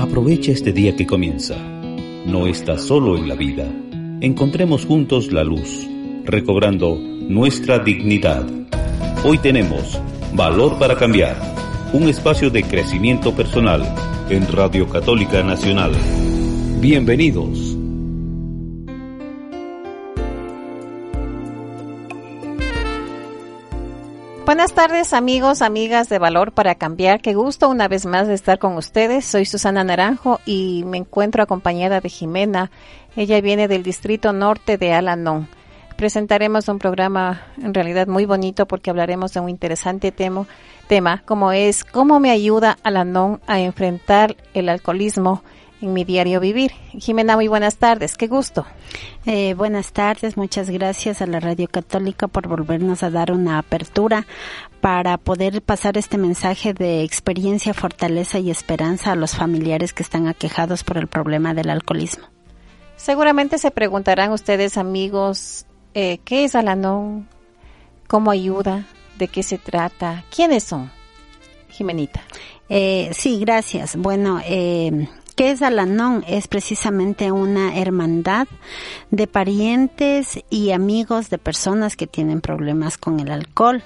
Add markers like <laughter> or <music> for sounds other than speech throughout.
Aprovecha este día que comienza. No estás solo en la vida. Encontremos juntos la luz, recobrando nuestra dignidad. Hoy tenemos Valor para Cambiar, un espacio de crecimiento personal en Radio Católica Nacional. Bienvenidos. Buenas tardes amigos, amigas de Valor para Cambiar. Qué gusto una vez más de estar con ustedes. Soy Susana Naranjo y me encuentro acompañada de Jimena. Ella viene del Distrito Norte de Alanón. Presentaremos un programa en realidad muy bonito porque hablaremos de un interesante tema, tema como es cómo me ayuda Alanón a enfrentar el alcoholismo en mi diario vivir. Jimena, muy buenas tardes, qué gusto. Eh, buenas tardes, muchas gracias a la Radio Católica por volvernos a dar una apertura para poder pasar este mensaje de experiencia, fortaleza y esperanza a los familiares que están aquejados por el problema del alcoholismo. Seguramente se preguntarán ustedes, amigos, eh, ¿qué es Alanón? ¿Cómo ayuda? ¿De qué se trata? ¿Quiénes son? Jimenita. Eh, sí, gracias. Bueno, eh, ¿Qué es Alanón? Es precisamente una hermandad de parientes y amigos de personas que tienen problemas con el alcohol.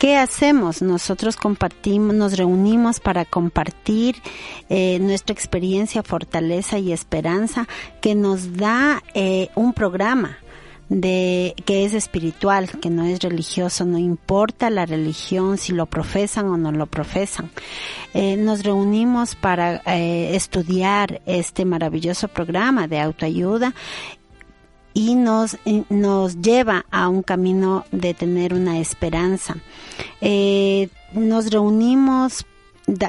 ¿Qué hacemos? Nosotros compartimos, nos reunimos para compartir eh, nuestra experiencia, fortaleza y esperanza que nos da eh, un programa de que es espiritual, que no es religioso, no importa la religión, si lo profesan o no lo profesan. Eh, nos reunimos para eh, estudiar este maravilloso programa de autoayuda y nos, nos lleva a un camino de tener una esperanza. Eh, nos reunimos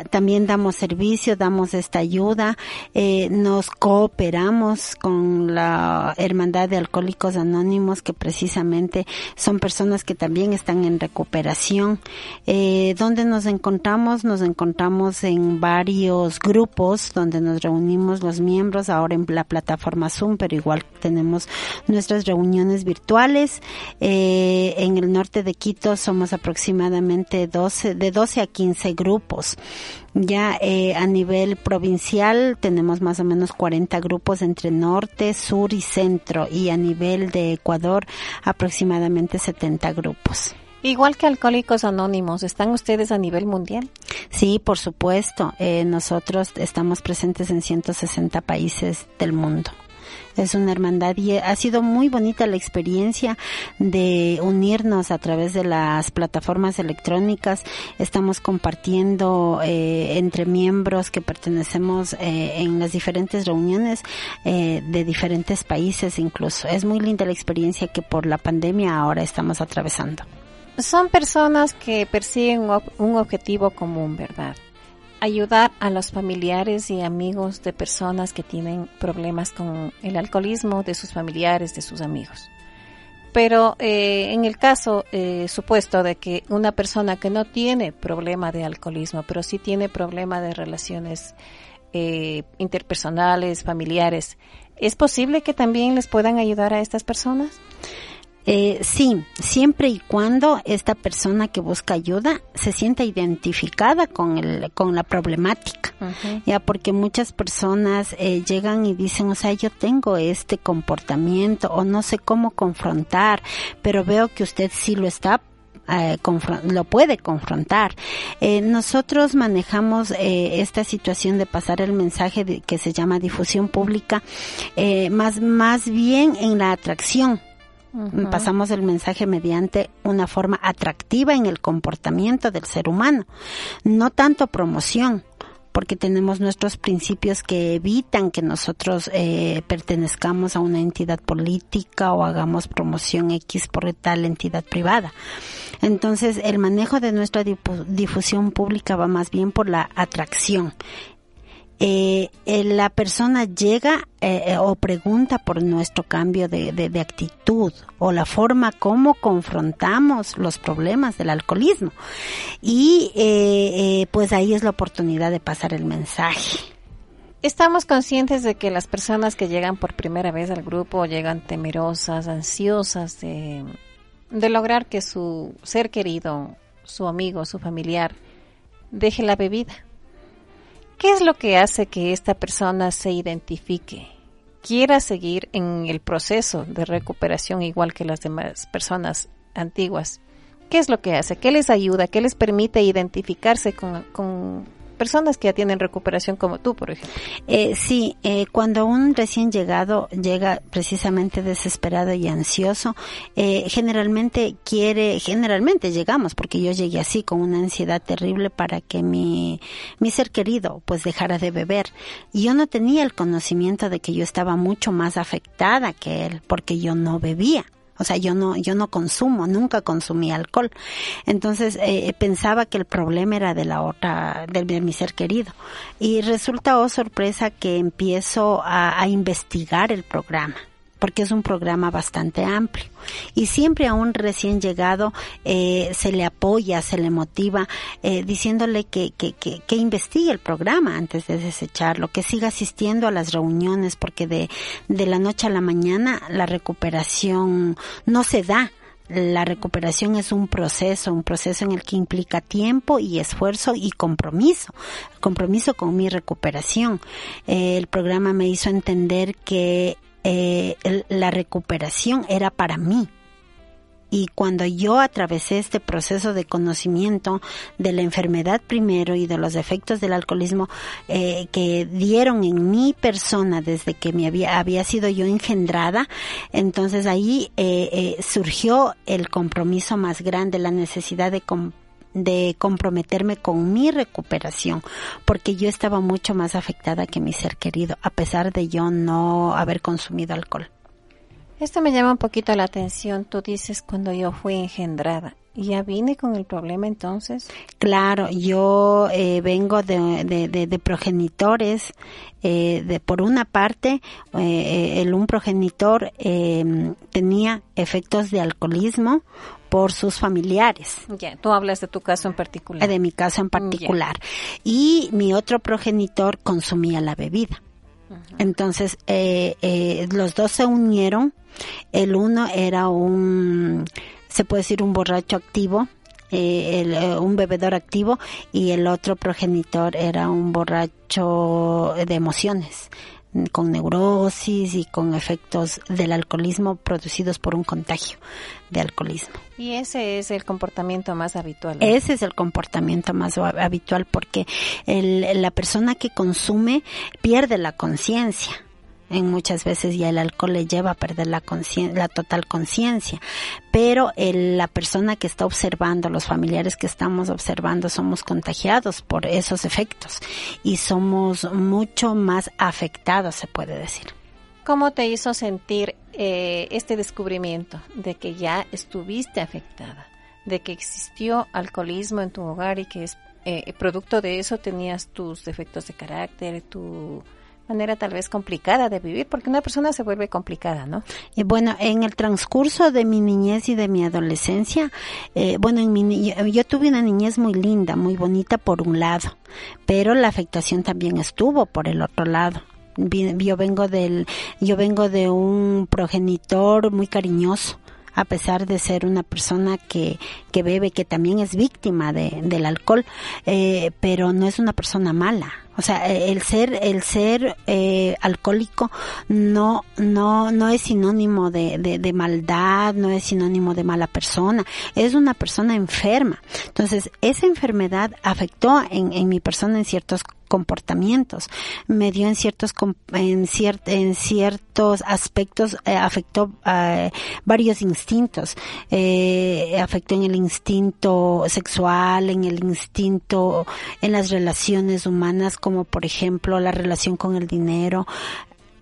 también damos servicio, damos esta ayuda, eh, nos cooperamos con la Hermandad de Alcohólicos Anónimos, que precisamente son personas que también están en recuperación. Eh, donde nos encontramos? Nos encontramos en varios grupos donde nos reunimos los miembros, ahora en la plataforma Zoom, pero igual tenemos nuestras reuniones virtuales. Eh, en el norte de Quito somos aproximadamente 12, de 12 a 15 grupos. Ya eh, a nivel provincial tenemos más o menos 40 grupos entre norte, sur y centro y a nivel de Ecuador aproximadamente 70 grupos. Igual que Alcohólicos Anónimos, ¿están ustedes a nivel mundial? Sí, por supuesto. Eh, nosotros estamos presentes en 160 países del mundo es una hermandad y ha sido muy bonita la experiencia de unirnos a través de las plataformas electrónicas. Estamos compartiendo eh, entre miembros que pertenecemos eh, en las diferentes reuniones eh, de diferentes países incluso. Es muy linda la experiencia que por la pandemia ahora estamos atravesando. Son personas que persiguen un objetivo común, ¿verdad? Ayudar a los familiares y amigos de personas que tienen problemas con el alcoholismo, de sus familiares, de sus amigos. Pero eh, en el caso eh, supuesto de que una persona que no tiene problema de alcoholismo, pero sí tiene problema de relaciones eh, interpersonales, familiares, ¿es posible que también les puedan ayudar a estas personas? Eh, sí, siempre y cuando esta persona que busca ayuda se sienta identificada con el, con la problemática, ya porque muchas personas eh, llegan y dicen, o sea, yo tengo este comportamiento o no sé cómo confrontar, pero veo que usted sí lo está eh, lo puede confrontar. Eh, nosotros manejamos eh, esta situación de pasar el mensaje de, que se llama difusión pública eh, más más bien en la atracción Pasamos el mensaje mediante una forma atractiva en el comportamiento del ser humano, no tanto promoción porque tenemos nuestros principios que evitan que nosotros eh, pertenezcamos a una entidad política o hagamos promoción X por tal entidad privada. Entonces, el manejo de nuestra difusión pública va más bien por la atracción eh, eh, la persona llega eh, eh, o pregunta por nuestro cambio de, de, actitud o la forma como confrontamos los problemas del alcoholismo. Y pues ahí es la oportunidad de pasar el mensaje. Estamos conscientes de que las personas que llegan por primera vez al grupo llegan temerosas, ansiosas de, de lograr que su ser querido, su amigo, su familiar, deje la bebida ¿Qué es lo que hace que esta persona se identifique? quiera seguir en el proceso de recuperación igual que las demás personas antiguas. ¿Qué es lo que hace? ¿Qué les ayuda? ¿Qué les permite identificarse con, con personas que ya tienen recuperación como tú, por ejemplo. Eh, sí, eh, cuando un recién llegado llega precisamente desesperado y ansioso, eh, generalmente quiere, generalmente llegamos, porque yo llegué así con una ansiedad terrible para que mi, mi ser querido pues dejara de beber. Y yo no tenía el conocimiento de que yo estaba mucho más afectada que él, porque yo no bebía. O sea, yo no, yo no consumo, nunca consumí alcohol. Entonces eh, pensaba que el problema era de la otra, de, mi ser querido. Y resulta, oh sorpresa, que empiezo a investigar el programa porque es un programa bastante amplio. Y siempre a un recién llegado eh, se le apoya, se le motiva, eh, diciéndole que, que, investigue el programa antes de desecharlo, que siga asistiendo a las reuniones, porque de, de la noche a la mañana la recuperación no se da. La recuperación es un proceso, un proceso en el que implica tiempo y esfuerzo y compromiso, compromiso con mi recuperación. Eh, el programa me hizo entender que eh, la recuperación era para mí. Y cuando yo atravesé este proceso de conocimiento de la enfermedad primero y de los efectos del alcoholismo eh, que dieron en mi persona desde que me había, sido yo engendrada, entonces ahí eh surgió el compromiso más grande, la necesidad de de comprometerme con mi recuperación, porque yo estaba mucho más afectada que mi ser querido, a pesar de yo no haber consumido alcohol. Esto me llama un poquito la atención. Tú dices cuando yo fui engendrada. ¿Y ya vine con el problema entonces? Claro, yo eh, vengo de, de, de, progenitores. Eh, de, por una parte, eh, el un progenitor em, tenía efectos de alcoholismo por sus familiares. Ya, tú hablas de tu caso en particular. De mi caso en particular. Y mi otro progenitor consumía la bebida. Entonces, los dos se unieron. El uno era un se puede decir un borracho activo, eh, eh, un bebedor activo y el otro progenitor era un borracho de emociones con neurosis y con efectos del alcoholismo producidos por un contagio de alcoholismo. Y ese es el comportamiento más habitual. Ese es el comportamiento más habitual porque la persona que consume pierde la conciencia en muchas veces ya el alcohol le lleva a perder la, la total conciencia, pero la persona que está observando, los familiares que estamos observando, somos contagiados por esos efectos y somos mucho más afectados, se puede decir. ¿Cómo te hizo sentir eh, este descubrimiento de que ya estuviste afectada, de que existió alcoholismo en tu hogar y que es eh, producto de eso tenías tus defectos de carácter, tu manera tal vez complicada de vivir, porque una persona se vuelve complicada, ¿no? Y bueno, en el transcurso de mi niñez y de mi adolescencia, eh, bueno, en mi, yo, tuve una niñez muy linda, muy bonita por un lado, pero la afectación también estuvo por el otro lado. Yo vengo del, yo vengo de un progenitor muy cariñoso, a pesar de ser una persona que, que bebe, que también es víctima de, del alcohol, eh, pero no es una persona mala o sea, el ser, el ser eh, alcohólico no, no, no es sinónimo de, de, de, maldad, no es sinónimo de mala persona, es una persona enferma. Entonces, esa enfermedad afectó en, en mi persona en ciertos comportamientos, me dio en ciertos en, en ciertos aspectos eh, afectó eh, varios instintos, eh, afectó en el instinto sexual, en el instinto en las relaciones humanas, como por ejemplo la relación con el dinero,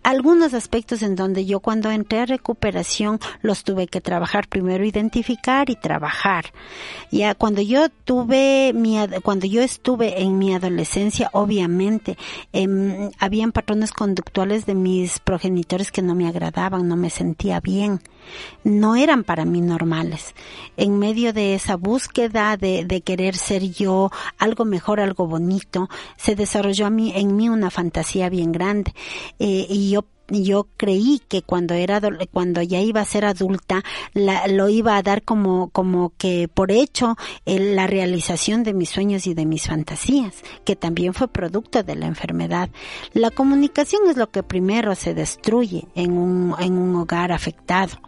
algunos aspectos en donde yo cuando entré a recuperación los tuve que trabajar. Primero identificar y trabajar. Ya cuando yo tuve mi cuando yo estuve en mi adolescencia obviamente eh, habían patrones conductuales de mis progenitores que no me agradaban no me sentía bien no eran para mí normales. En medio de esa búsqueda de, de querer ser yo algo mejor, algo bonito, se desarrolló en mí una fantasía bien grande. Eh, y yo yo creí que cuando era cuando ya iba a ser adulta la, lo iba a dar como como que por hecho la realización de mis sueños y de mis fantasías que también fue producto de la enfermedad. La comunicación es lo que primero se destruye en un en un hogar afectado.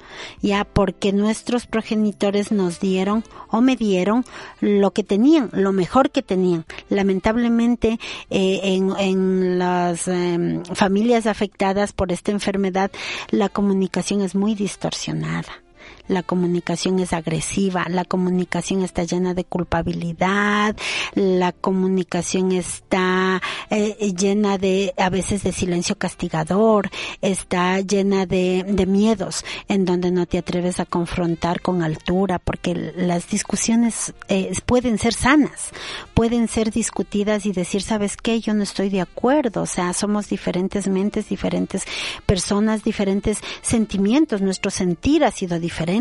Ya porque nuestros progenitores nos dieron o me dieron lo que tenían lo mejor que tenían. Lamentablemente eh, en, en las em, familias afectadas por esta enfermedad, la comunicación es muy distorsionada la comunicación es agresiva, la comunicación está llena de culpabilidad, la comunicación está eh, llena de a veces de silencio castigador, está llena de, de miedos en donde no te atreves a confrontar con altura porque las discusiones eh, pueden ser sanas, pueden ser discutidas y decir, ¿sabes qué? Yo no estoy de acuerdo, o sea, somos diferentes mentes, diferentes personas, diferentes sentimientos, nuestro sentir ha sido diferente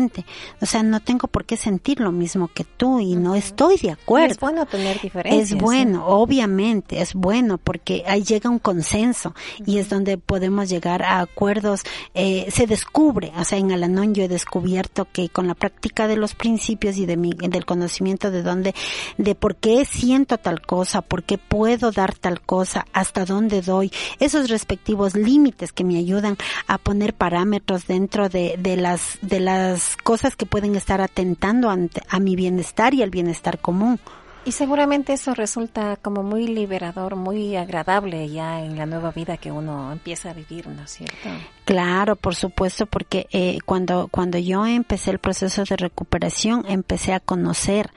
o sea, no tengo por qué sentir lo mismo que tú y no estoy de acuerdo. es bueno tener diferencias. Es bueno, obviamente, es bueno porque ahí llega un consenso y es donde podemos llegar a acuerdos. Eh, se descubre, o sea, en Alanón yo he descubierto que con la práctica de los principios y de mi, del conocimiento de dónde, de por qué siento tal cosa, por qué puedo dar tal cosa, hasta dónde doy, esos respectivos límites que me ayudan a poner parámetros dentro de, de las, de las cosas que pueden estar atentando a mi bienestar y al bienestar común. Y seguramente eso resulta como muy liberador, muy agradable ya en la nueva vida que uno empieza a vivir, ¿no es cierto? Claro, por supuesto, porque eh, cuando cuando yo empecé el proceso de recuperación, empecé a conocer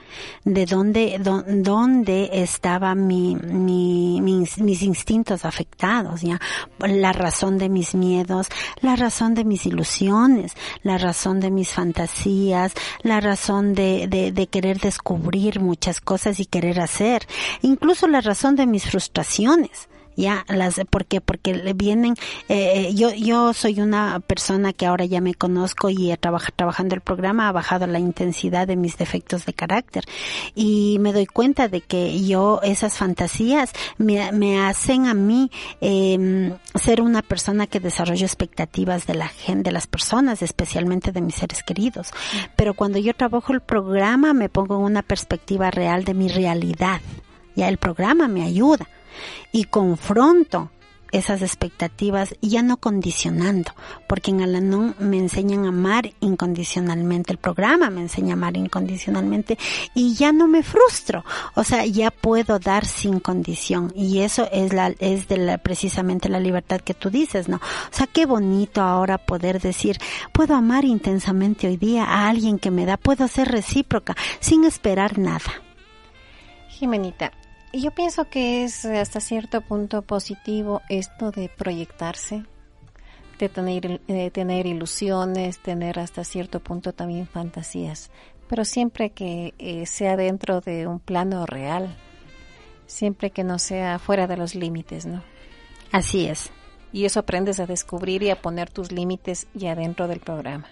de dónde dónde estaba mi, mi, mis, mis instintos afectados, ya la razón de mis miedos, la razón de mis ilusiones, la razón de mis fantasías, la razón de, de, de querer descubrir muchas cosas y querer hacer, incluso la razón de mis frustraciones ya las porque porque vienen eh, yo yo soy una persona que ahora ya me conozco y trabaja, trabajando el programa ha bajado la intensidad de mis defectos de carácter. Y me doy cuenta de que yo esas fantasías me, me hacen a mí eh, ser una persona que desarrolla expectativas de la gente de las personas especialmente de mis seres queridos. Pero cuando yo trabajo el programa me pongo en una perspectiva real de mi realidad. Ya el programa me ayuda y confronto esas expectativas ya no condicionando, porque en Alanón me enseñan a amar incondicionalmente, el programa me enseña a amar incondicionalmente y ya no me frustro, o sea, ya puedo dar sin condición y eso es la es de la precisamente la libertad que tú dices, ¿no? O sea, qué bonito ahora poder decir, puedo amar intensamente hoy día a alguien que me da, puedo ser recíproca sin esperar nada. Jimenita, yo pienso que es hasta cierto punto positivo esto de proyectarse, de tener, de tener ilusiones, tener hasta cierto punto también fantasías, pero siempre que eh, sea dentro de un plano real, siempre que no sea fuera de los límites, ¿no? Así es. Y eso aprendes a descubrir y a poner tus límites ya dentro del programa.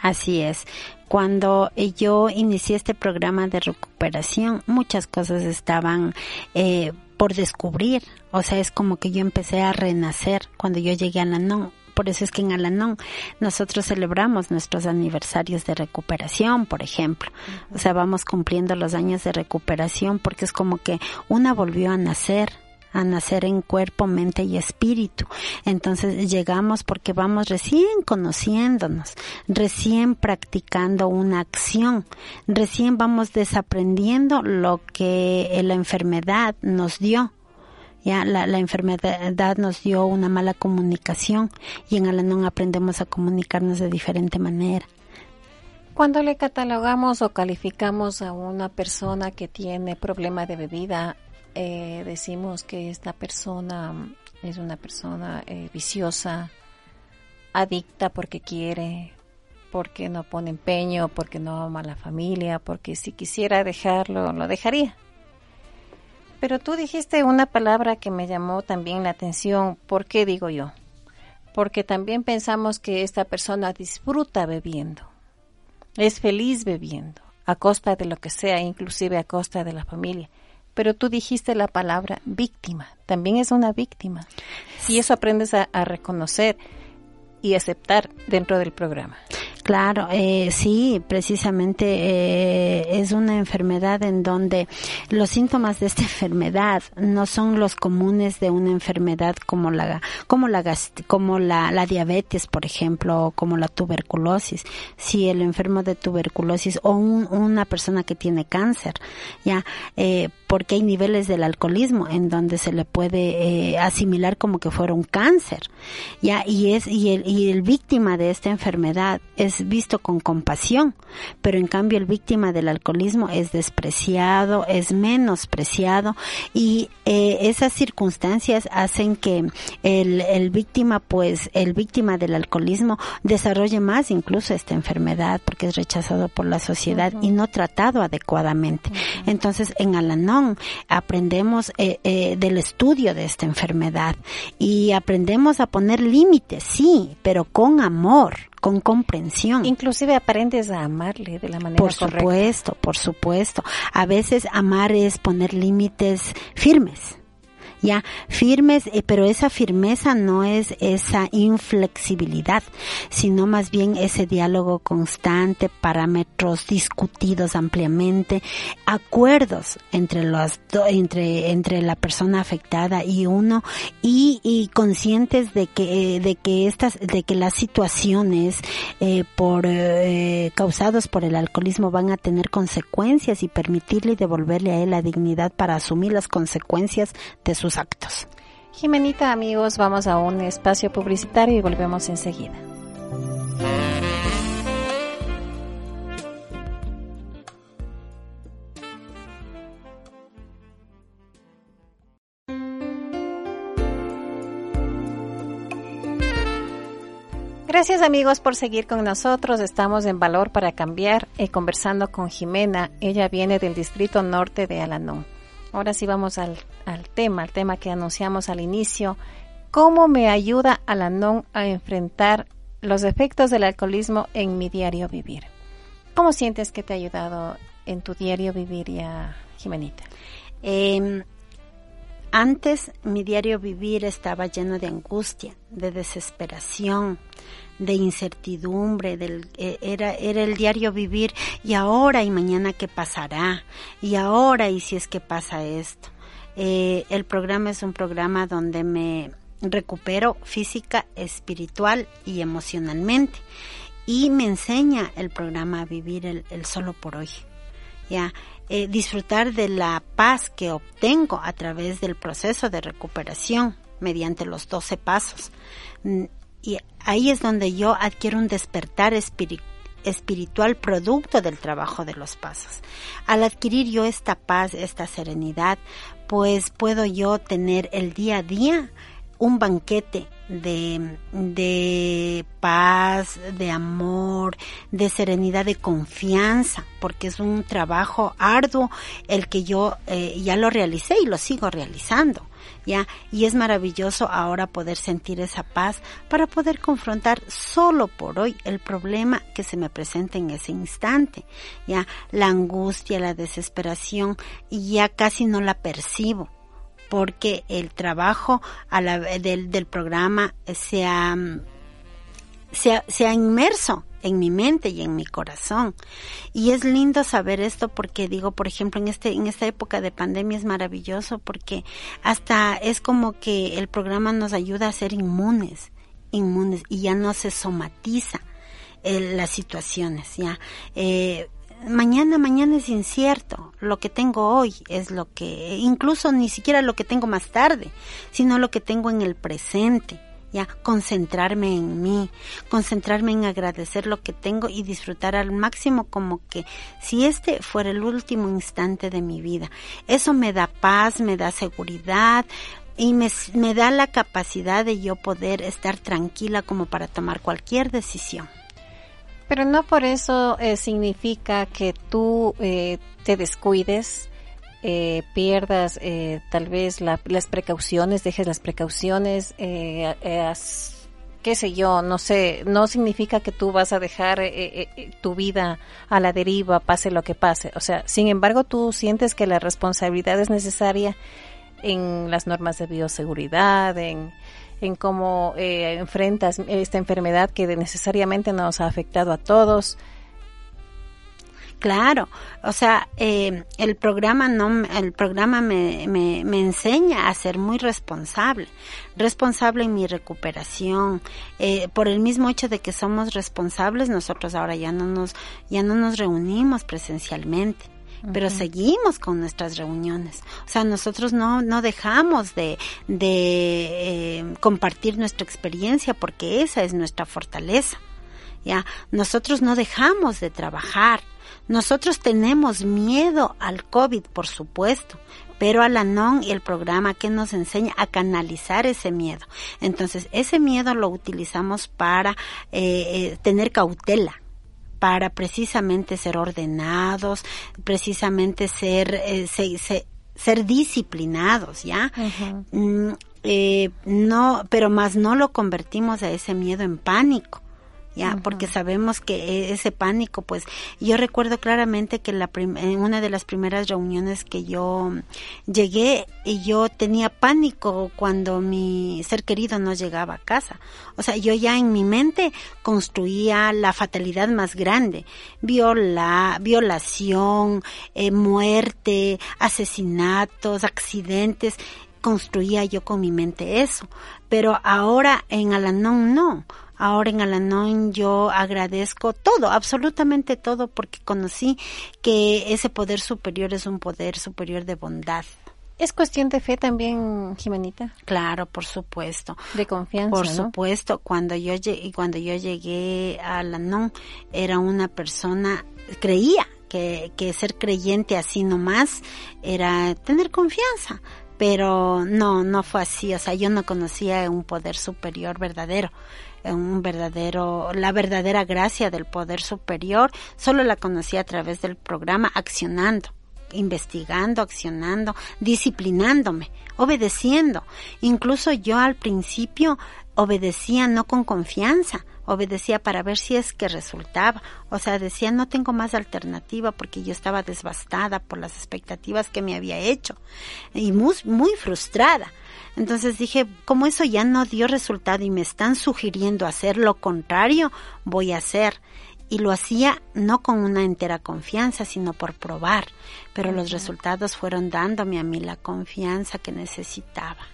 Así es. Cuando yo inicié este programa de recuperación, muchas cosas estaban eh, por descubrir. O sea, es como que yo empecé a renacer cuando yo llegué a Alanón. Por eso es que en Alanón nosotros celebramos nuestros aniversarios de recuperación, por ejemplo. O sea, vamos cumpliendo los años de recuperación porque es como que una volvió a nacer, a nacer en cuerpo, mente y espíritu. Entonces llegamos porque vamos recién conociéndonos, recién practicando una acción, recién vamos desaprendiendo lo que la enfermedad nos dio. Ya la, la enfermedad nos dio una mala comunicación y en Alanón aprendemos a comunicarnos de diferente manera. Cuando le catalogamos o calificamos a una persona que tiene problema de bebida, eh, decimos que esta persona es una persona eh, viciosa, adicta porque quiere, porque no pone empeño, porque no ama a la familia, porque si quisiera dejarlo, lo dejaría. Pero tú dijiste una palabra que me llamó también la atención. ¿Por qué digo yo? Porque también pensamos que esta persona disfruta bebiendo, es feliz bebiendo, a costa de lo que sea, inclusive a costa de la familia pero tú dijiste la palabra víctima, también es una víctima. Y eso aprendes a, reconocer. y aceptar dentro del programa. Claro, eh, sí, precisamente eh, es una enfermedad en donde los síntomas de esta <laughs> enfermedad no son los comunes de una enfermedad como la como la como la, la diabetes, por ejemplo, o como la tuberculosis. Si el enfermo de tuberculosis o una persona que tiene cáncer, ya, eh, porque hay niveles del alcoholismo en donde se le puede eh, asimilar como que fuera un cáncer, ya, y es y el y el víctima de esta enfermedad es visto con compasión, pero en cambio el víctima del alcoholismo es despreciado, es menospreciado y eh, esas circunstancias hacen que el, el víctima, pues el víctima del alcoholismo desarrolle más incluso esta enfermedad porque es rechazado por la sociedad y no tratado adecuadamente. Entonces en Alanón aprendemos eh, eh, del estudio de esta enfermedad y aprendemos a poner límites, sí, pero con amor con comprensión. Inclusive aprendes a amarle de la manera correcta. Por supuesto, por supuesto. A veces amar es poner límites firmes ya firmes, eh, pero esa firmeza no es esa inflexibilidad, sino más bien ese diálogo constante, parámetros discutidos ampliamente, acuerdos entre los entre entre la persona afectada y uno y, y conscientes de que eh, de que estas de que las situaciones eh, por eh, causados por el alcoholismo van a tener consecuencias y permitirle y devolverle a él la dignidad para asumir las consecuencias de sus actos. Jimenita, amigos, vamos a un espacio publicitario y volvemos enseguida. Gracias amigos por seguir con nosotros. Estamos en Valor para Cambiar y eh, conversando con Jimena. Ella viene del Distrito Norte de Alanón. Ahora sí vamos al, tema, al tema que anunciamos al inicio. ¿Cómo me ayuda Alanon a enfrentar los efectos del alcoholismo en mi diario vivir? ¿Cómo sientes que te ha ayudado en tu diario vivir ya, Jimenita? Em, antes mi diario vivir estaba lleno de angustia, de desesperación, de incertidumbre, del, eh, era, era el diario vivir y ahora y mañana qué pasará y ahora y si es que pasa esto. Eh, el programa es un programa donde me recupero física, espiritual y emocionalmente y me enseña el programa a vivir el, solo por hoy. Ya, eh, disfrutar de la paz que obtengo a través del proceso de recuperación mediante los 12 pasos. Y ahí es donde yo adquiero un despertar espiritual producto del trabajo de los pasos. Al adquirir yo esta paz, esta serenidad, pues puedo yo tener el día a día un banquete de, de paz, de amor, de serenidad, de confianza, porque es un trabajo arduo el que yo eh, ya lo realicé y lo sigo realizando. ¿Ya? Y es maravilloso ahora poder sentir esa paz para poder confrontar solo por hoy el problema que se me presenta en ese instante, ¿ya? La angustia, la desesperación, ya casi no la percibo porque el trabajo a la, del, del programa se ha, se, se ha inmerso en mi mente y en mi corazón. Y es lindo saber esto porque digo, por ejemplo, en este en esta época de pandemia es maravilloso porque hasta es como que el programa nos ayuda a ser inmunes, inmunes y ya no se somatiza eh, las situaciones, ya eh, mañana, mañana es incierto. Lo que tengo hoy es lo que, incluso ni siquiera lo que tengo más tarde, sino lo que tengo en el presente. Ya, concentrarme en mí, concentrarme en agradecer lo que tengo y disfrutar al máximo como que si este fuera el último instante de mi vida. Eso me da paz, me da seguridad, y me, me, da la capacidad de yo poder estar tranquila como para tomar cualquier decisión. Pero no por eso eh, significa que tú eh, te descuides, eh, pierdas tal vez las precauciones, dejes las precauciones, qué sé yo, no sé, no significa que tú vas a dejar tu vida a la deriva, pase lo que pase. O sea, sin embargo, tú sientes que la responsabilidad es necesaria en las normas de bioseguridad, en, en cómo eh, enfrentas esta enfermedad que necesariamente nos ha afectado a todos. Claro, o sea, eh, el programa no, el programa me, me, me, enseña a ser muy responsable, responsable en mi recuperación. Eh, por el mismo hecho de que somos responsables, nosotros ahora ya no nos, ya no nos reunimos presencialmente pero seguimos con nuestras reuniones. O sea, nosotros no, no dejamos de, de eh, compartir nuestra experiencia porque esa es nuestra fortaleza. Ya, nosotros no dejamos de trabajar. Nosotros tenemos miedo al COVID, por supuesto, pero a la NON y el programa que nos enseña a canalizar ese miedo. Entonces, ese miedo lo utilizamos para eh, eh, tener cautela, para precisamente ser ordenados, precisamente ser, eh, ser, disciplinados, ¿ya? Mm, eh, no, pero más no lo convertimos a ese miedo en pánico ya porque sabemos que e, ese pánico pues yo recuerdo claramente que la en una de las primeras reuniones que yo llegué y yo tenía pánico cuando mi ser querido no llegaba a casa. O sea yo ya en mi mente construía la fatalidad más grande. Viola violación eh, muerte asesinatos accidentes construía yo con mi mente eso. Pero ahora en Alanón no Ahora en Alanón yo agradezco todo, absolutamente todo, porque conocí que ese poder superior es un poder superior de bondad. ¿Es cuestión de fe también, Jimenita? Claro, por supuesto. De confianza. Por supuesto. Cuando yo llegué, cuando yo llegué a Alanón, era una persona, creía que, que ser creyente así nomás era tener confianza pero no, no fue así, o sea, yo no conocía un poder superior verdadero un verdadero, la verdadera gracia del poder superior, solo la conocí a través del programa accionando investigando, accionando, disciplinándome, obedeciendo. Incluso yo al principio obedecía no con confianza, obedecía para ver si es que resultaba. O sea, decía, no tengo más alternativa porque yo estaba devastada por las expectativas que me había hecho y muy, muy frustrada. Entonces dije, como eso ya no dio resultado y me están sugiriendo hacer lo contrario, voy a hacer. Y lo hacía no con una entera confianza, sino por probar. Pero los resultados fueron dándome a mí la confianza que necesitaba.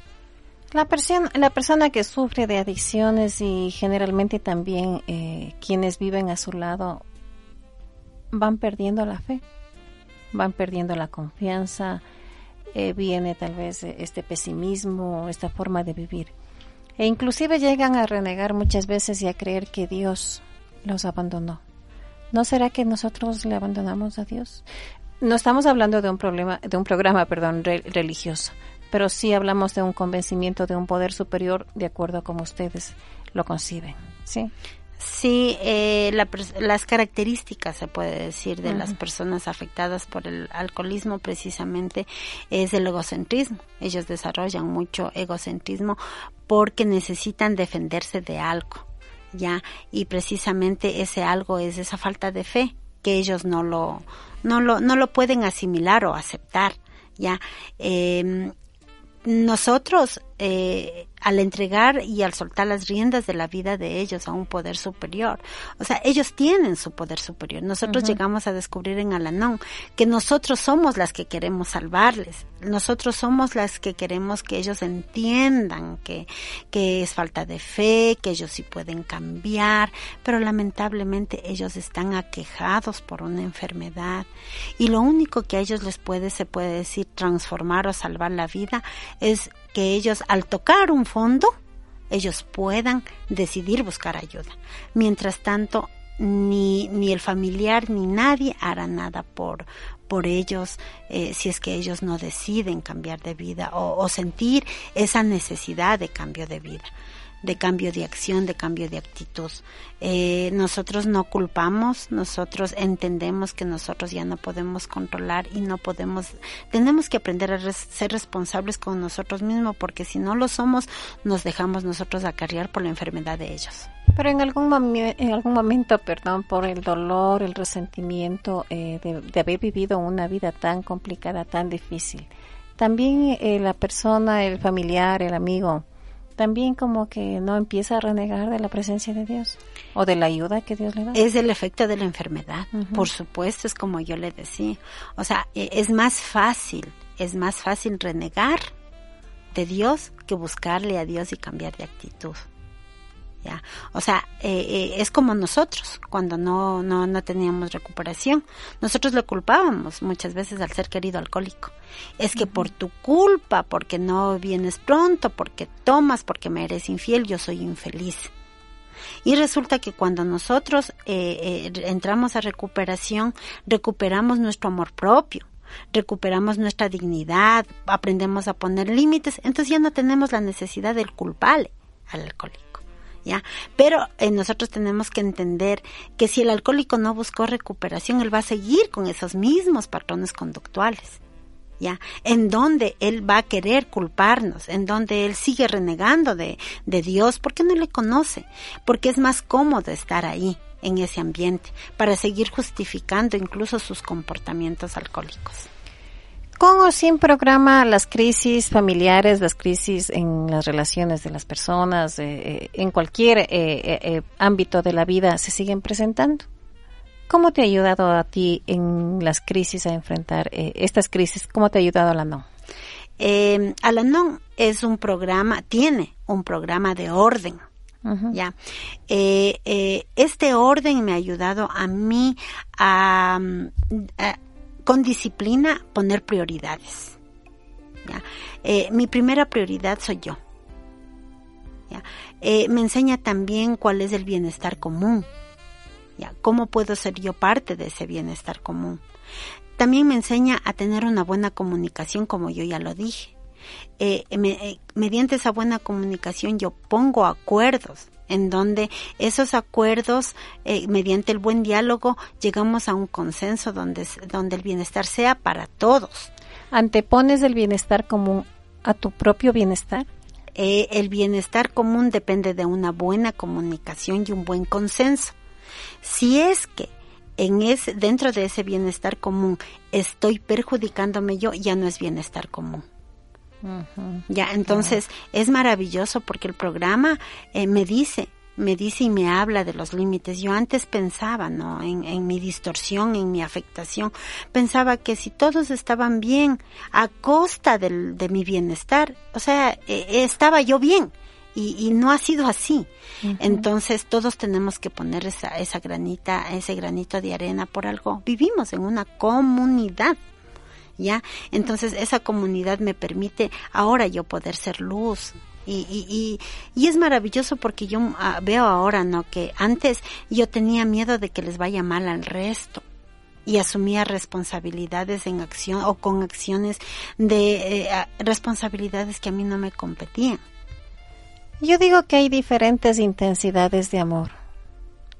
La persona, la persona que sufre de adicciones y generalmente también eh, quienes viven a su lado van perdiendo la fe, van perdiendo la confianza, eh, viene tal vez este pesimismo, esta forma de vivir. E inclusive llegan a renegar muchas veces y a creer que Dios los abandonó. ¿No será que nosotros le abandonamos a Dios? No estamos hablando de un problema, de un programa, perdón, religioso, pero sí hablamos de un convencimiento de un poder superior de acuerdo a como ustedes lo conciben, ¿sí? Sí, eh, las características, se puede decir, de las personas afectadas por el alcoholismo precisamente es el egocentrismo. Ellos desarrollan mucho egocentrismo porque necesitan defenderse de algo, ¿ya? Y precisamente ese algo es esa falta de fe que ellos no lo, no lo, no lo pueden asimilar o aceptar, ¿ya? Eh, nosotros eh, al entregar y al soltar las riendas de la vida de ellos a un poder superior. O sea, ellos tienen su poder superior. Nosotros llegamos a descubrir en Alanón que nosotros somos las que queremos salvarles. Nosotros somos las que queremos que ellos entiendan que, que es falta de fe, que ellos sí pueden cambiar, pero lamentablemente ellos están aquejados por una enfermedad y lo único que a ellos les puede, se puede decir, transformar o salvar la vida es que ellos al tocar un fondo, ellos puedan decidir buscar ayuda. Mientras tanto, ni, ni el familiar ni nadie hará nada por, por ellos eh, si es que ellos no deciden cambiar de vida o, o sentir esa necesidad de cambio de vida de cambio de acción, de cambio de actitud. Eh, nosotros no culpamos, nosotros entendemos que nosotros ya no podemos controlar y no podemos, tenemos que aprender a ser responsables con nosotros mismos porque si no lo somos, nos dejamos nosotros acarrear por la enfermedad de ellos. Pero en algún, en algún momento, perdón, por el dolor, el resentimiento eh, de, de haber vivido una vida tan complicada, tan difícil, también eh, la persona, el familiar, el amigo, también como que no empieza a renegar de la presencia de Dios o de la ayuda que Dios le da. Es el efecto de la enfermedad, por supuesto, es como yo le decía. O sea, e, es más fácil, es más fácil renegar de Dios que buscarle a Dios y cambiar de actitud. O sea, eh, eh, es como nosotros, cuando no, no, no teníamos recuperación. Nosotros le culpábamos muchas veces al ser querido alcohólico. Es que por tu culpa, porque no vienes pronto, porque tomas, porque me eres infiel, yo soy infeliz. Y resulta que cuando nosotros eh, entramos a recuperación, recuperamos nuestro amor propio, recuperamos nuestra dignidad, aprendemos a poner límites, entonces ya no tenemos la necesidad del culpable al alcohólico. ¿Ya? Pero eh, nosotros tenemos que entender que si el alcohólico no buscó recuperación, él va a seguir con esos mismos patrones conductuales. ¿Ya? En donde él va a querer culparnos, en donde él sigue renegando de, de Dios, porque no le conoce, porque es más cómodo estar ahí, en ese ambiente, para seguir justificando incluso sus comportamientos alcohólicos. Con o sin programa, las crisis familiares, las crisis en las relaciones de las personas, eh, eh, en cualquier eh, ámbito de la vida se siguen presentando. ¿Cómo te ha ayudado a ti en las crisis a enfrentar estas crisis? ¿Cómo te ha ayudado Alanon? Eh, Alanon es un programa, tiene un programa de orden. Ya, este orden me ha ayudado a mí a, con disciplina poner prioridades. Eh, mi primera prioridad soy yo. Eh, me enseña también cuál es el bienestar común. ¿Cómo puedo ser yo parte de ese bienestar común? También me enseña a tener una buena comunicación, como yo ya lo dije. Eh, mediante esa buena comunicación yo pongo acuerdos en donde esos acuerdos, eh, mediante el buen diálogo, llegamos a un consenso donde, donde el bienestar sea para todos. ¿Antepones el bienestar común a tu propio bienestar? Eh, el bienestar común depende de una buena comunicación y un buen consenso. Si es que en ese, dentro de ese bienestar común estoy perjudicándome yo, ya no es bienestar común. Ya, entonces es maravilloso porque el programa eh, me dice, me dice y me habla de los límites. Yo antes pensaba, ¿no? En, mi distorsión, en mi afectación, pensaba que si todos estaban bien a costa del, de mi bienestar, o sea, eh, estaba yo bien. Y, no ha sido así. Entonces todos tenemos que poner esa, esa granita, ese granito de arena por algo. Vivimos en una comunidad. ¿Ya? Entonces esa comunidad me permite ahora yo poder ser luz. Y, y, y, es maravilloso porque yo ah, veo ahora, ¿no? Que antes yo tenía miedo de que les vaya mal al resto y asumía responsabilidades en acción o con acciones de eh, responsabilidades que a mí no me competían. Yo digo que hay diferentes intensidades de amor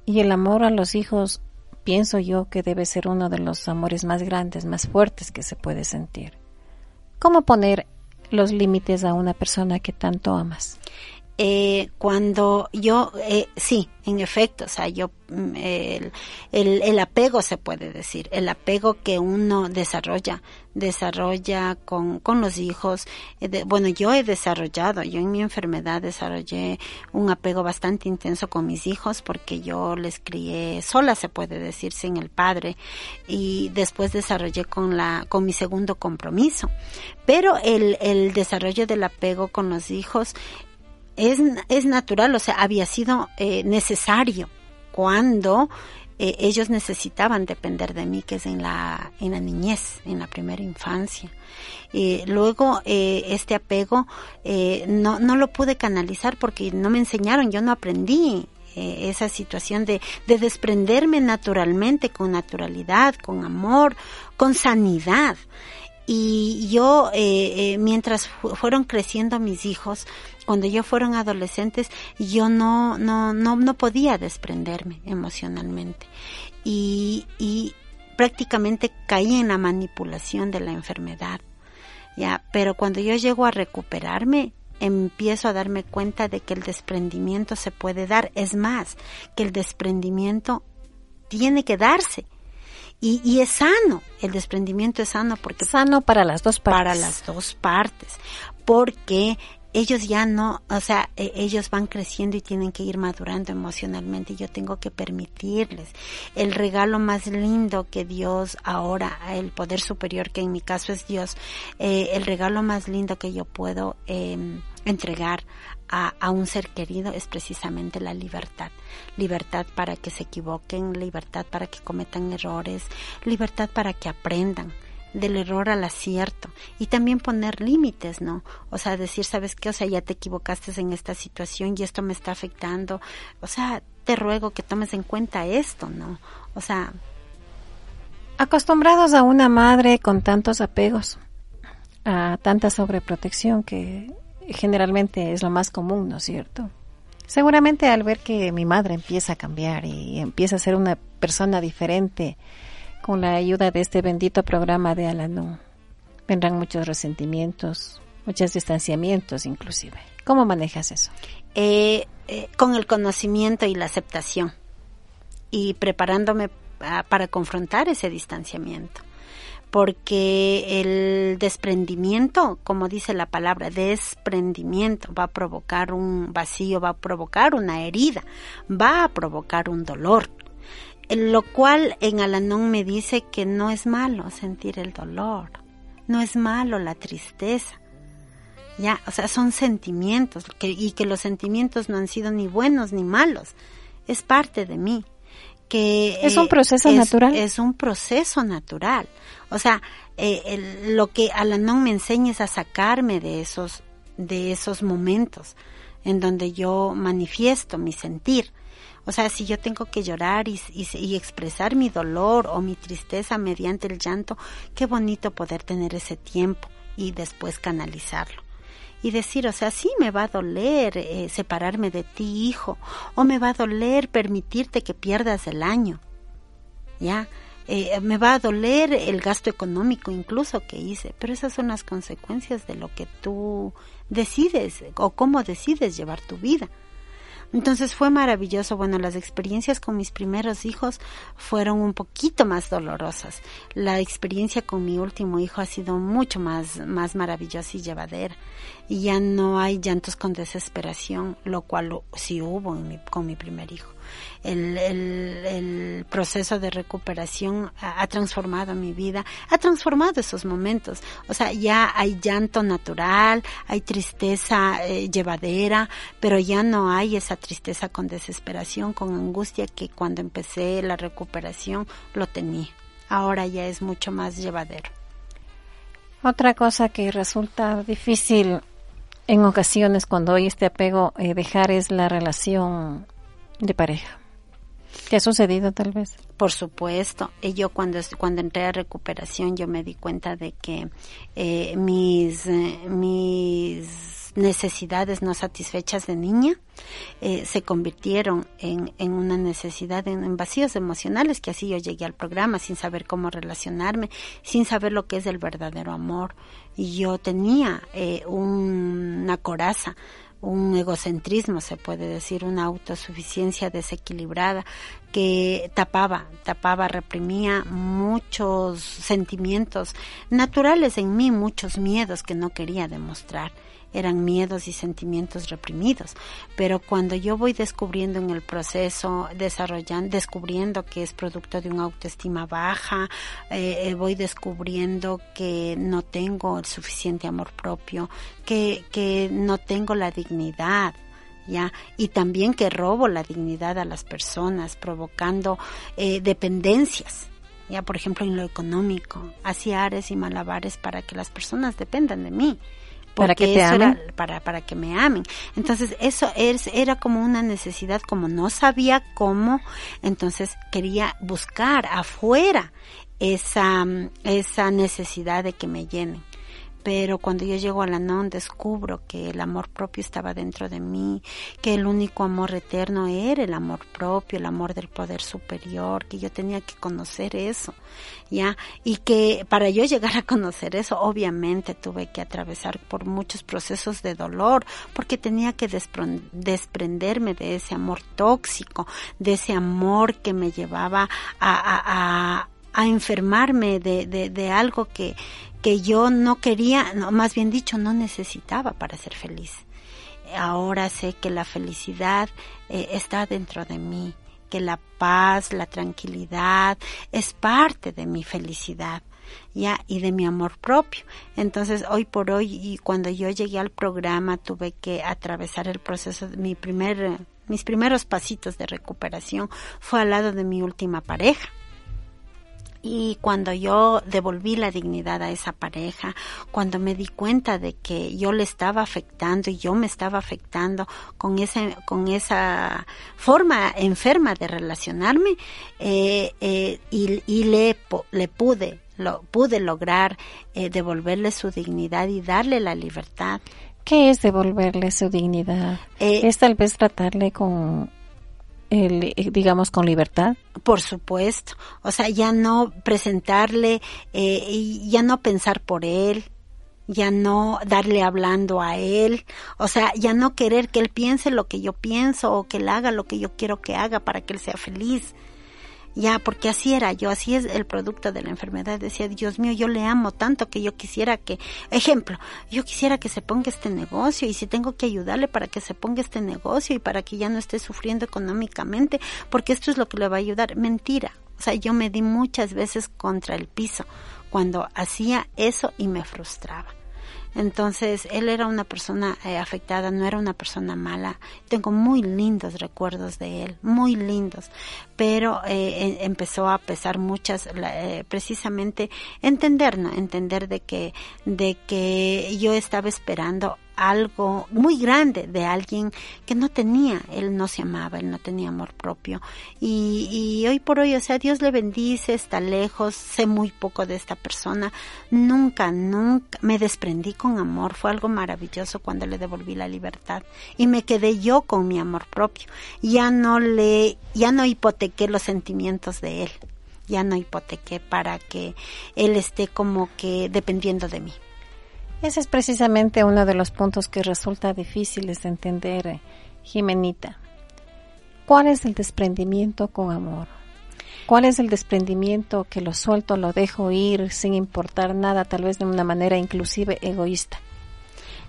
y el amor a los hijos pienso yo que debe ser uno de los amores más grandes, más fuertes que se puede sentir. ¿Cómo poner los límites a una persona que tanto amas? Eh, cuando yo, eh, sí, en efecto, o sea, yo, mm, el, el, apego se puede decir, el apego que uno desarrolla, desarrolla con, con los hijos. Eh, bueno, yo he desarrollado, yo en mi enfermedad desarrollé un apego bastante intenso con mis hijos porque yo les crié sola, se puede decir, sin el padre, y después desarrollé con la, con mi segundo compromiso. Pero el, el desarrollo del apego con los hijos es, es natural, o sea, había sido eh, necesario cuando eh, ellos necesitaban depender de mí, que es en la, en la niñez, en la primera infancia. y luego, eh, este apego no, no lo pude canalizar porque no me enseñaron, yo no aprendí esa situación de, de desprenderme naturalmente, con naturalidad, con amor, con sanidad. Y yo, eh, eh, mientras fueron creciendo mis hijos, cuando yo fueron adolescentes, yo no, no, no, no podía desprenderme emocionalmente. Y, y prácticamente caí en la manipulación de la enfermedad. Ya, pero cuando yo llego a recuperarme, empiezo a darme cuenta de que el desprendimiento se puede dar. Es más, que el desprendimiento tiene que darse Y, y es sano, el desprendimiento es sano porque... Sano para las dos partes. Para las dos partes, porque ellos ya no, o sea, e, ellos van creciendo y tienen que ir madurando emocionalmente. Yo tengo que permitirles. El regalo más lindo que Dios ahora, el poder superior que en mi caso es Dios, eh, el regalo más lindo que yo puedo eh, entregar a, a, un ser querido es precisamente la libertad. Libertad para que se equivoquen, libertad para que cometan errores, libertad para que aprendan del error al acierto y también poner límites, ¿no? O sea, decir, ¿sabes qué? O sea, ya te equivocaste en esta situación y esto me está afectando. O sea, te ruego que tomes en cuenta esto, ¿no? O sea... Acostumbrados a una madre con tantos apegos, a tanta sobreprotección que generalmente es lo más común, ¿no es cierto? Seguramente al ver que mi madre empieza a cambiar y empieza a ser una persona diferente con la ayuda de este bendito programa de Alanú, vendrán muchos resentimientos, muchos distanciamientos inclusive. ¿Cómo manejas eso? Eh, eh, con el conocimiento y la aceptación y preparándome para confrontar ese distanciamiento porque el desprendimiento, como dice la palabra, desprendimiento va a provocar un vacío, va a provocar una herida, va a provocar un dolor, lo cual en Alanón me dice que no es malo sentir el dolor, no es malo la tristeza. Ya, o sea, son sentimientos que, y que los sentimientos no han sido ni buenos ni malos. Es parte de mí. Que es un proceso natural. Es un proceso natural. O sea, eh, lo que Alanón me enseña es a sacarme de esos, de esos momentos en donde yo manifiesto mi sentir. O sea, si yo tengo que llorar y, y, expresar mi dolor o mi tristeza mediante el llanto, qué bonito poder tener ese tiempo y después canalizarlo. Y decir, o sea, sí me va a doler eh, separarme de ti, hijo, o me va a doler permitirte que pierdas el año. ¿Ya? Eh, me va a doler el gasto económico incluso que hice, pero esas son las consecuencias de lo que tú decides o cómo decides llevar tu vida. Entonces fue maravilloso. Bueno, las experiencias con mis primeros hijos fueron un poquito más dolorosas. La experiencia con mi último hijo ha sido mucho más, más maravillosa y llevadera. Y ya no hay llantos con desesperación, lo cual sí hubo con mi primer hijo el, el, proceso de recuperación ha, transformado mi vida, ha transformado esos momentos. O sea, ya hay llanto natural, hay tristeza eh, llevadera, pero ya no hay esa tristeza con desesperación, con angustia que cuando empecé la recuperación lo tenía. Ahora ya es mucho más llevadero. Otra cosa que resulta difícil en ocasiones cuando hay este apego eh, dejar es la relación de pareja. ¿Qué ha sucedido tal vez? Por supuesto. Yo cuando, cuando entré a recuperación yo me di cuenta de que eh, mis, eh, mis necesidades no satisfechas de niña eh, se convirtieron en, en una necesidad, en, vacíos emocionales, que así yo llegué al programa sin saber cómo relacionarme, sin saber lo que es el verdadero amor. Y yo tenía una coraza un egocentrismo, se puede decir, una autosuficiencia desequilibrada que tapaba, tapaba, reprimía muchos sentimientos naturales en mí, muchos miedos que no quería demostrar eran miedos y sentimientos reprimidos. Pero cuando yo voy descubriendo en el proceso, desarrollando, descubriendo que es producto de una autoestima baja, eh, eh, voy descubriendo que no tengo el suficiente amor propio, que, que no tengo la dignidad, ¿ya? Y también que robo la dignidad a las personas, provocando eh, dependencias, ya por ejemplo en lo económico, hacía ares y malabares para que las personas dependan de mí para que te amen. para, para que me amen. Entonces, eso es, era como una necesidad, como no sabía cómo, entonces quería buscar afuera esa, esa necesidad de que me llenen pero cuando yo llego a la non descubro que el amor propio estaba dentro de mí, que el único amor eterno era el amor propio, el amor del poder superior, que yo tenía que conocer eso, ¿ya? Y que para yo llegar a conocer eso, obviamente tuve que atravesar por muchos procesos de dolor, porque tenía que desprenderme de ese amor tóxico, de ese amor que me llevaba a, a, a a enfermarme de, de, de algo que, que yo no quería, no, más bien dicho, no necesitaba para ser feliz. Ahora sé que la felicidad eh, está dentro de mí, que la paz, la tranquilidad es parte de mi felicidad ya y de mi amor propio. Entonces, hoy por hoy y cuando yo llegué al programa tuve que atravesar el proceso de mi primer mis primeros pasitos de recuperación fue al lado de mi última pareja. Y cuando yo devolví la dignidad a esa pareja, cuando me di cuenta de que yo le estaba afectando y yo me estaba afectando con esa, con esa forma enferma de relacionarme, eh, eh, y, y le, le pude, lo, pude lograr eh, devolverle su dignidad y darle la libertad. ¿Qué es devolverle su dignidad? Eh, es tal vez tratarle con eh, digamos, con libertad. Por supuesto. O sea, ya no presentarle, eh, ya no pensar por él, ya no darle hablando a él, o sea, ya no querer que él piense lo que yo pienso o que él haga lo que yo quiero que haga para que él sea feliz. Ya, porque así era yo, así es el producto de la enfermedad. Decía, Dios mío, yo le amo tanto que yo quisiera que, ejemplo, yo quisiera que se ponga este negocio y si tengo que ayudarle para que se ponga este negocio y para que ya no esté sufriendo económicamente, porque esto es lo que le va a ayudar. Mentira. O sea, yo me di muchas veces contra el piso cuando hacía eso y me frustraba. Entonces, él era una persona eh, afectada, no era una persona mala. Tengo muy lindos recuerdos de él, muy lindos. Pero eh, empezó a pesar muchas, eh, precisamente entender, ¿no? Entender de que, de que yo estaba esperando algo muy grande de alguien que no tenía, él no se amaba, él no tenía amor propio. Y, y hoy por hoy, o sea, Dios le bendice, está lejos, sé muy poco de esta persona, nunca, nunca me desprendí con amor, fue algo maravilloso cuando le devolví la libertad y me quedé yo con mi amor propio. Ya no le, ya no hipotequé los sentimientos de él, ya no hipotequé para que él esté como que dependiendo de mí. Ese es precisamente uno de los puntos que resulta difíciles de entender, eh, Jimenita. ¿Cuál es el desprendimiento con amor? ¿Cuál es el desprendimiento que lo suelto, lo dejo ir sin importar nada, tal vez de una manera inclusive egoísta?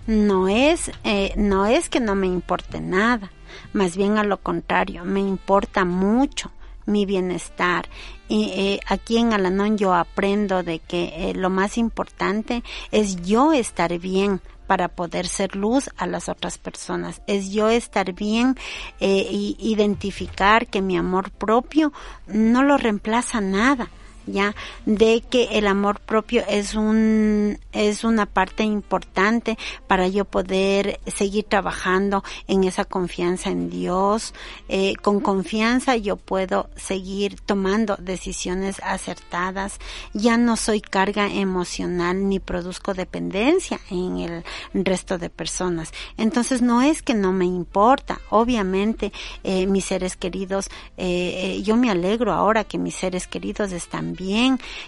No es, eh, no es que no me importe nada, más bien a lo contrario, me importa mucho mi bienestar. Y eh, aquí en Alanón yo aprendo de que eh, lo más importante es yo estar bien para poder ser luz a las otras personas. Es yo estar bien eh, identificar que mi amor propio no lo reemplaza nada ya de que el amor propio es un es una parte importante para yo poder seguir trabajando en esa confianza en Dios. Eh, con confianza yo puedo seguir tomando decisiones acertadas. Ya no soy carga emocional ni produzco dependencia en el resto de personas. Entonces no es que no me importa. Obviamente eh, mis seres queridos eh, yo me alegro ahora que mis seres queridos están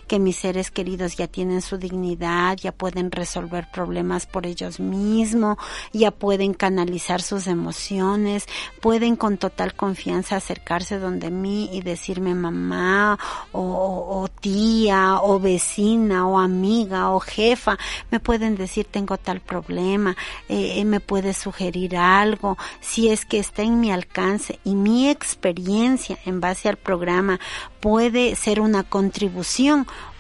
que mis seres queridos ya tienen su dignidad, ya pueden resolver problemas por ellos mismos, ya pueden canalizar sus emociones, pueden con total confianza acercarse donde mí y decirme mamá o tía o vecina o amiga o jefa, me pueden decir tengo tal problema, eh, eh me puede sugerir algo, si es que está en mi alcance y mi experiencia en base al programa puede ser una contribución,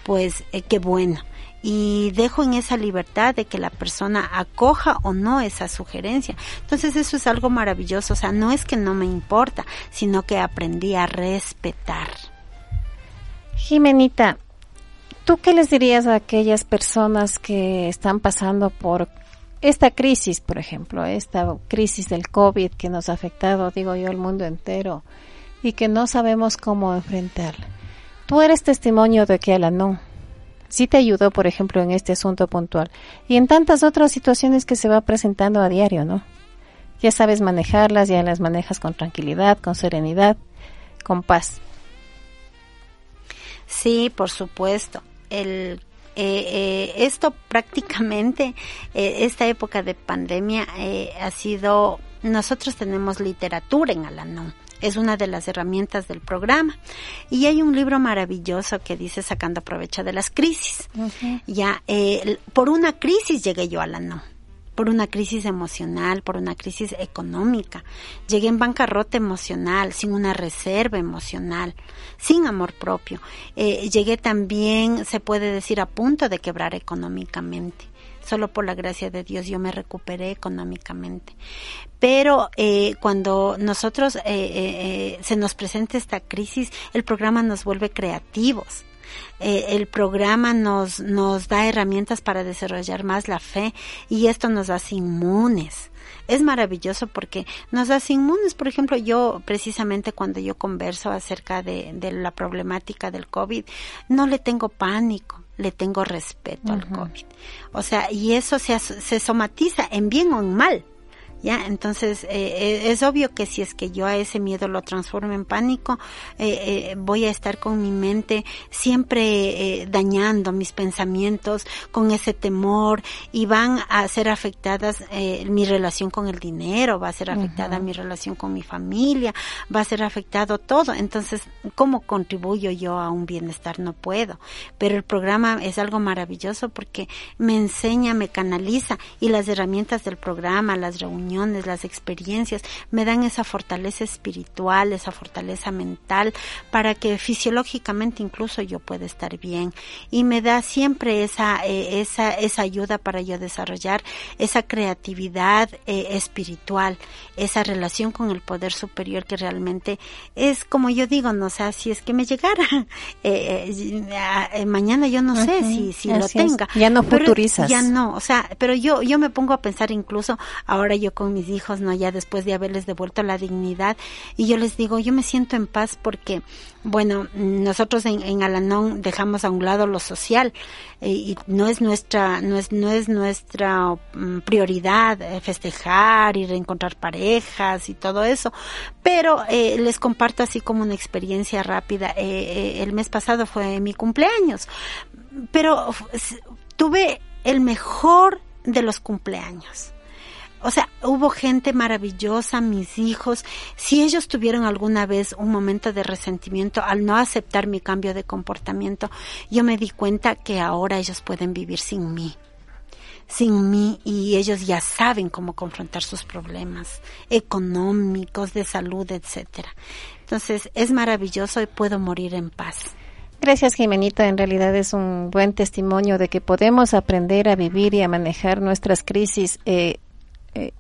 pues eh, qué bueno. Y dejo en esa libertad de que la persona acoja o no esa sugerencia. Entonces eso es algo maravilloso. O sea, no es que no me importa, sino que aprendí a respetar. Jimenita, ¿tú qué les dirías a aquellas personas que están pasando por esta crisis, por ejemplo, esta crisis del COVID que nos ha afectado, digo yo, al mundo entero? y que no sabemos cómo enfrentarla. Tú eres testimonio de que no. sí te ayudó, por ejemplo, en este asunto puntual y en tantas otras situaciones que se va presentando a diario, ¿no? Ya sabes manejarlas, ya las manejas con tranquilidad, con serenidad, con paz. Sí, por supuesto. El eh, eh, esto prácticamente, eh, esta época de pandemia eh, ha sido, nosotros tenemos literatura en Alanón Es una de las herramientas del programa. Y hay un libro maravilloso que dice Sacando provecho de las crisis. Ya, eh, por una crisis llegué yo a la no por una crisis emocional, por una crisis económica. Llegué en bancarrota emocional, sin una reserva emocional, sin amor propio. Eh, llegué también, se puede decir, a punto de quebrar económicamente. Solo por la gracia de Dios yo me recuperé económicamente. Pero eh, cuando nosotros eh, eh, se nos presenta esta crisis, el programa nos vuelve creativos eh, el programa nos, nos da herramientas para desarrollar más la fe y esto nos hace inmunes. Es maravilloso porque nos hace inmunes. Por ejemplo, yo precisamente cuando yo converso acerca de, de la problemática del COVID, no le tengo pánico le tengo respeto al COVID. O sea, y eso se, se somatiza en bien o en mal. ¿Ya? Entonces, eh, eh, es obvio que si es que yo a ese miedo lo transformo en pánico, eh, eh voy a estar con mi mente siempre dañando mis pensamientos con ese temor y van a ser afectadas mi relación con el dinero, va a ser afectada mi relación con mi familia, va a ser afectado todo. Entonces, ¿cómo contribuyo yo a un bienestar? No puedo. Pero el programa es algo maravilloso porque me enseña, me canaliza y las herramientas del programa, las reuniones, las experiencias, me dan esa fortaleza espiritual, esa fortaleza mental, para que fisiológicamente incluso yo pueda estar bien. Y me da siempre esa, eh, esa, esa ayuda para yo desarrollar esa creatividad eh, espiritual, esa relación con el poder superior que realmente es como yo digo, no sé, si es que me llegara <laughs> eh, mañana yo no sé si, si lo tenga. Ya no futurizas. ya no, o sea, pero yo, yo me pongo a pensar incluso ahora yo con mis hijos, ¿no? Ya después de haberles devuelto la dignidad. Y yo les digo, yo me siento en paz porque, bueno, nosotros en, en Alanón dejamos a un lado lo social eh, y no es nuestra, no es, no es nuestra mm, prioridad eh, festejar y reencontrar parejas y todo eso. Pero eh, les comparto así como una experiencia rápida. el mes pasado fue mi cumpleaños, pero tuve el mejor de los cumpleaños o sea, hubo gente maravillosa, mis hijos. Si ellos tuvieron alguna vez un momento de resentimiento al no aceptar mi cambio de comportamiento, yo me di cuenta que ahora ellos pueden vivir sin mí sin mí y ellos ya saben cómo confrontar sus problemas económicos, de salud, etcétera. Entonces, es maravilloso y puedo morir en paz. Gracias, Jimenita. En realidad es un buen testimonio de que podemos aprender a vivir y a manejar nuestras crisis eh, eh,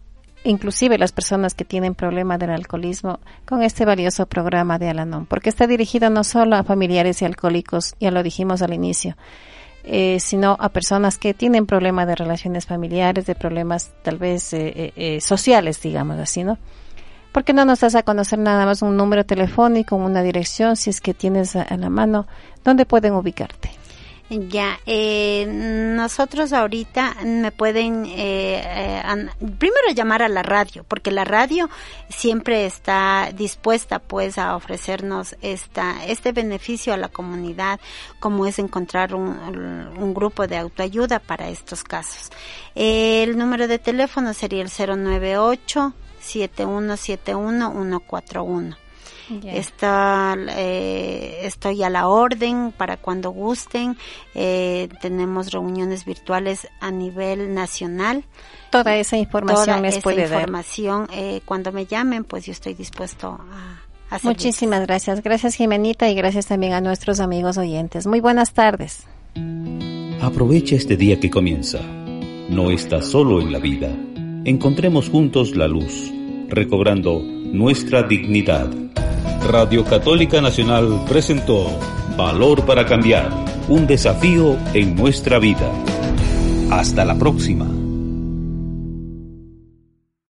inclusive las personas que tienen problema del alcoholismo con este valioso programa de Alanon, porque está dirigido no solo a familiares y alcohólicos, ya lo dijimos al inicio, eh, sino a personas que tienen problemas de relaciones familiares, de problemas tal vez eh, eh, sociales, digamos así, ¿no? ¿Por qué no nos das a conocer nada más un número telefónico, una dirección, si es que tienes a la mano, dónde pueden ubicarte? Ya, eh, nosotros ahorita me pueden eh, eh primero llamar a la radio, porque la radio siempre está dispuesta pues a ofrecernos esta, este beneficio a la comunidad, como es encontrar un, un grupo de autoayuda para estos casos. el número de teléfono sería el 098 7171 141. Está, eh, estoy a la orden para cuando gusten. Eh, tenemos reuniones virtuales a nivel nacional. Toda esa información Toda les esa puede información, eh, cuando me llamen, pues yo estoy dispuesto a, a Muchísimas gracias. Gracias, Jimenita, y gracias también a nuestros amigos oyentes. Muy buenas tardes. Aprovecha este día que comienza. No estás solo en la vida. Encontremos juntos la luz, recobrando nuestra dignidad. Radio Católica Nacional presentó Valor para Cambiar, un desafío en nuestra vida. Hasta la próxima.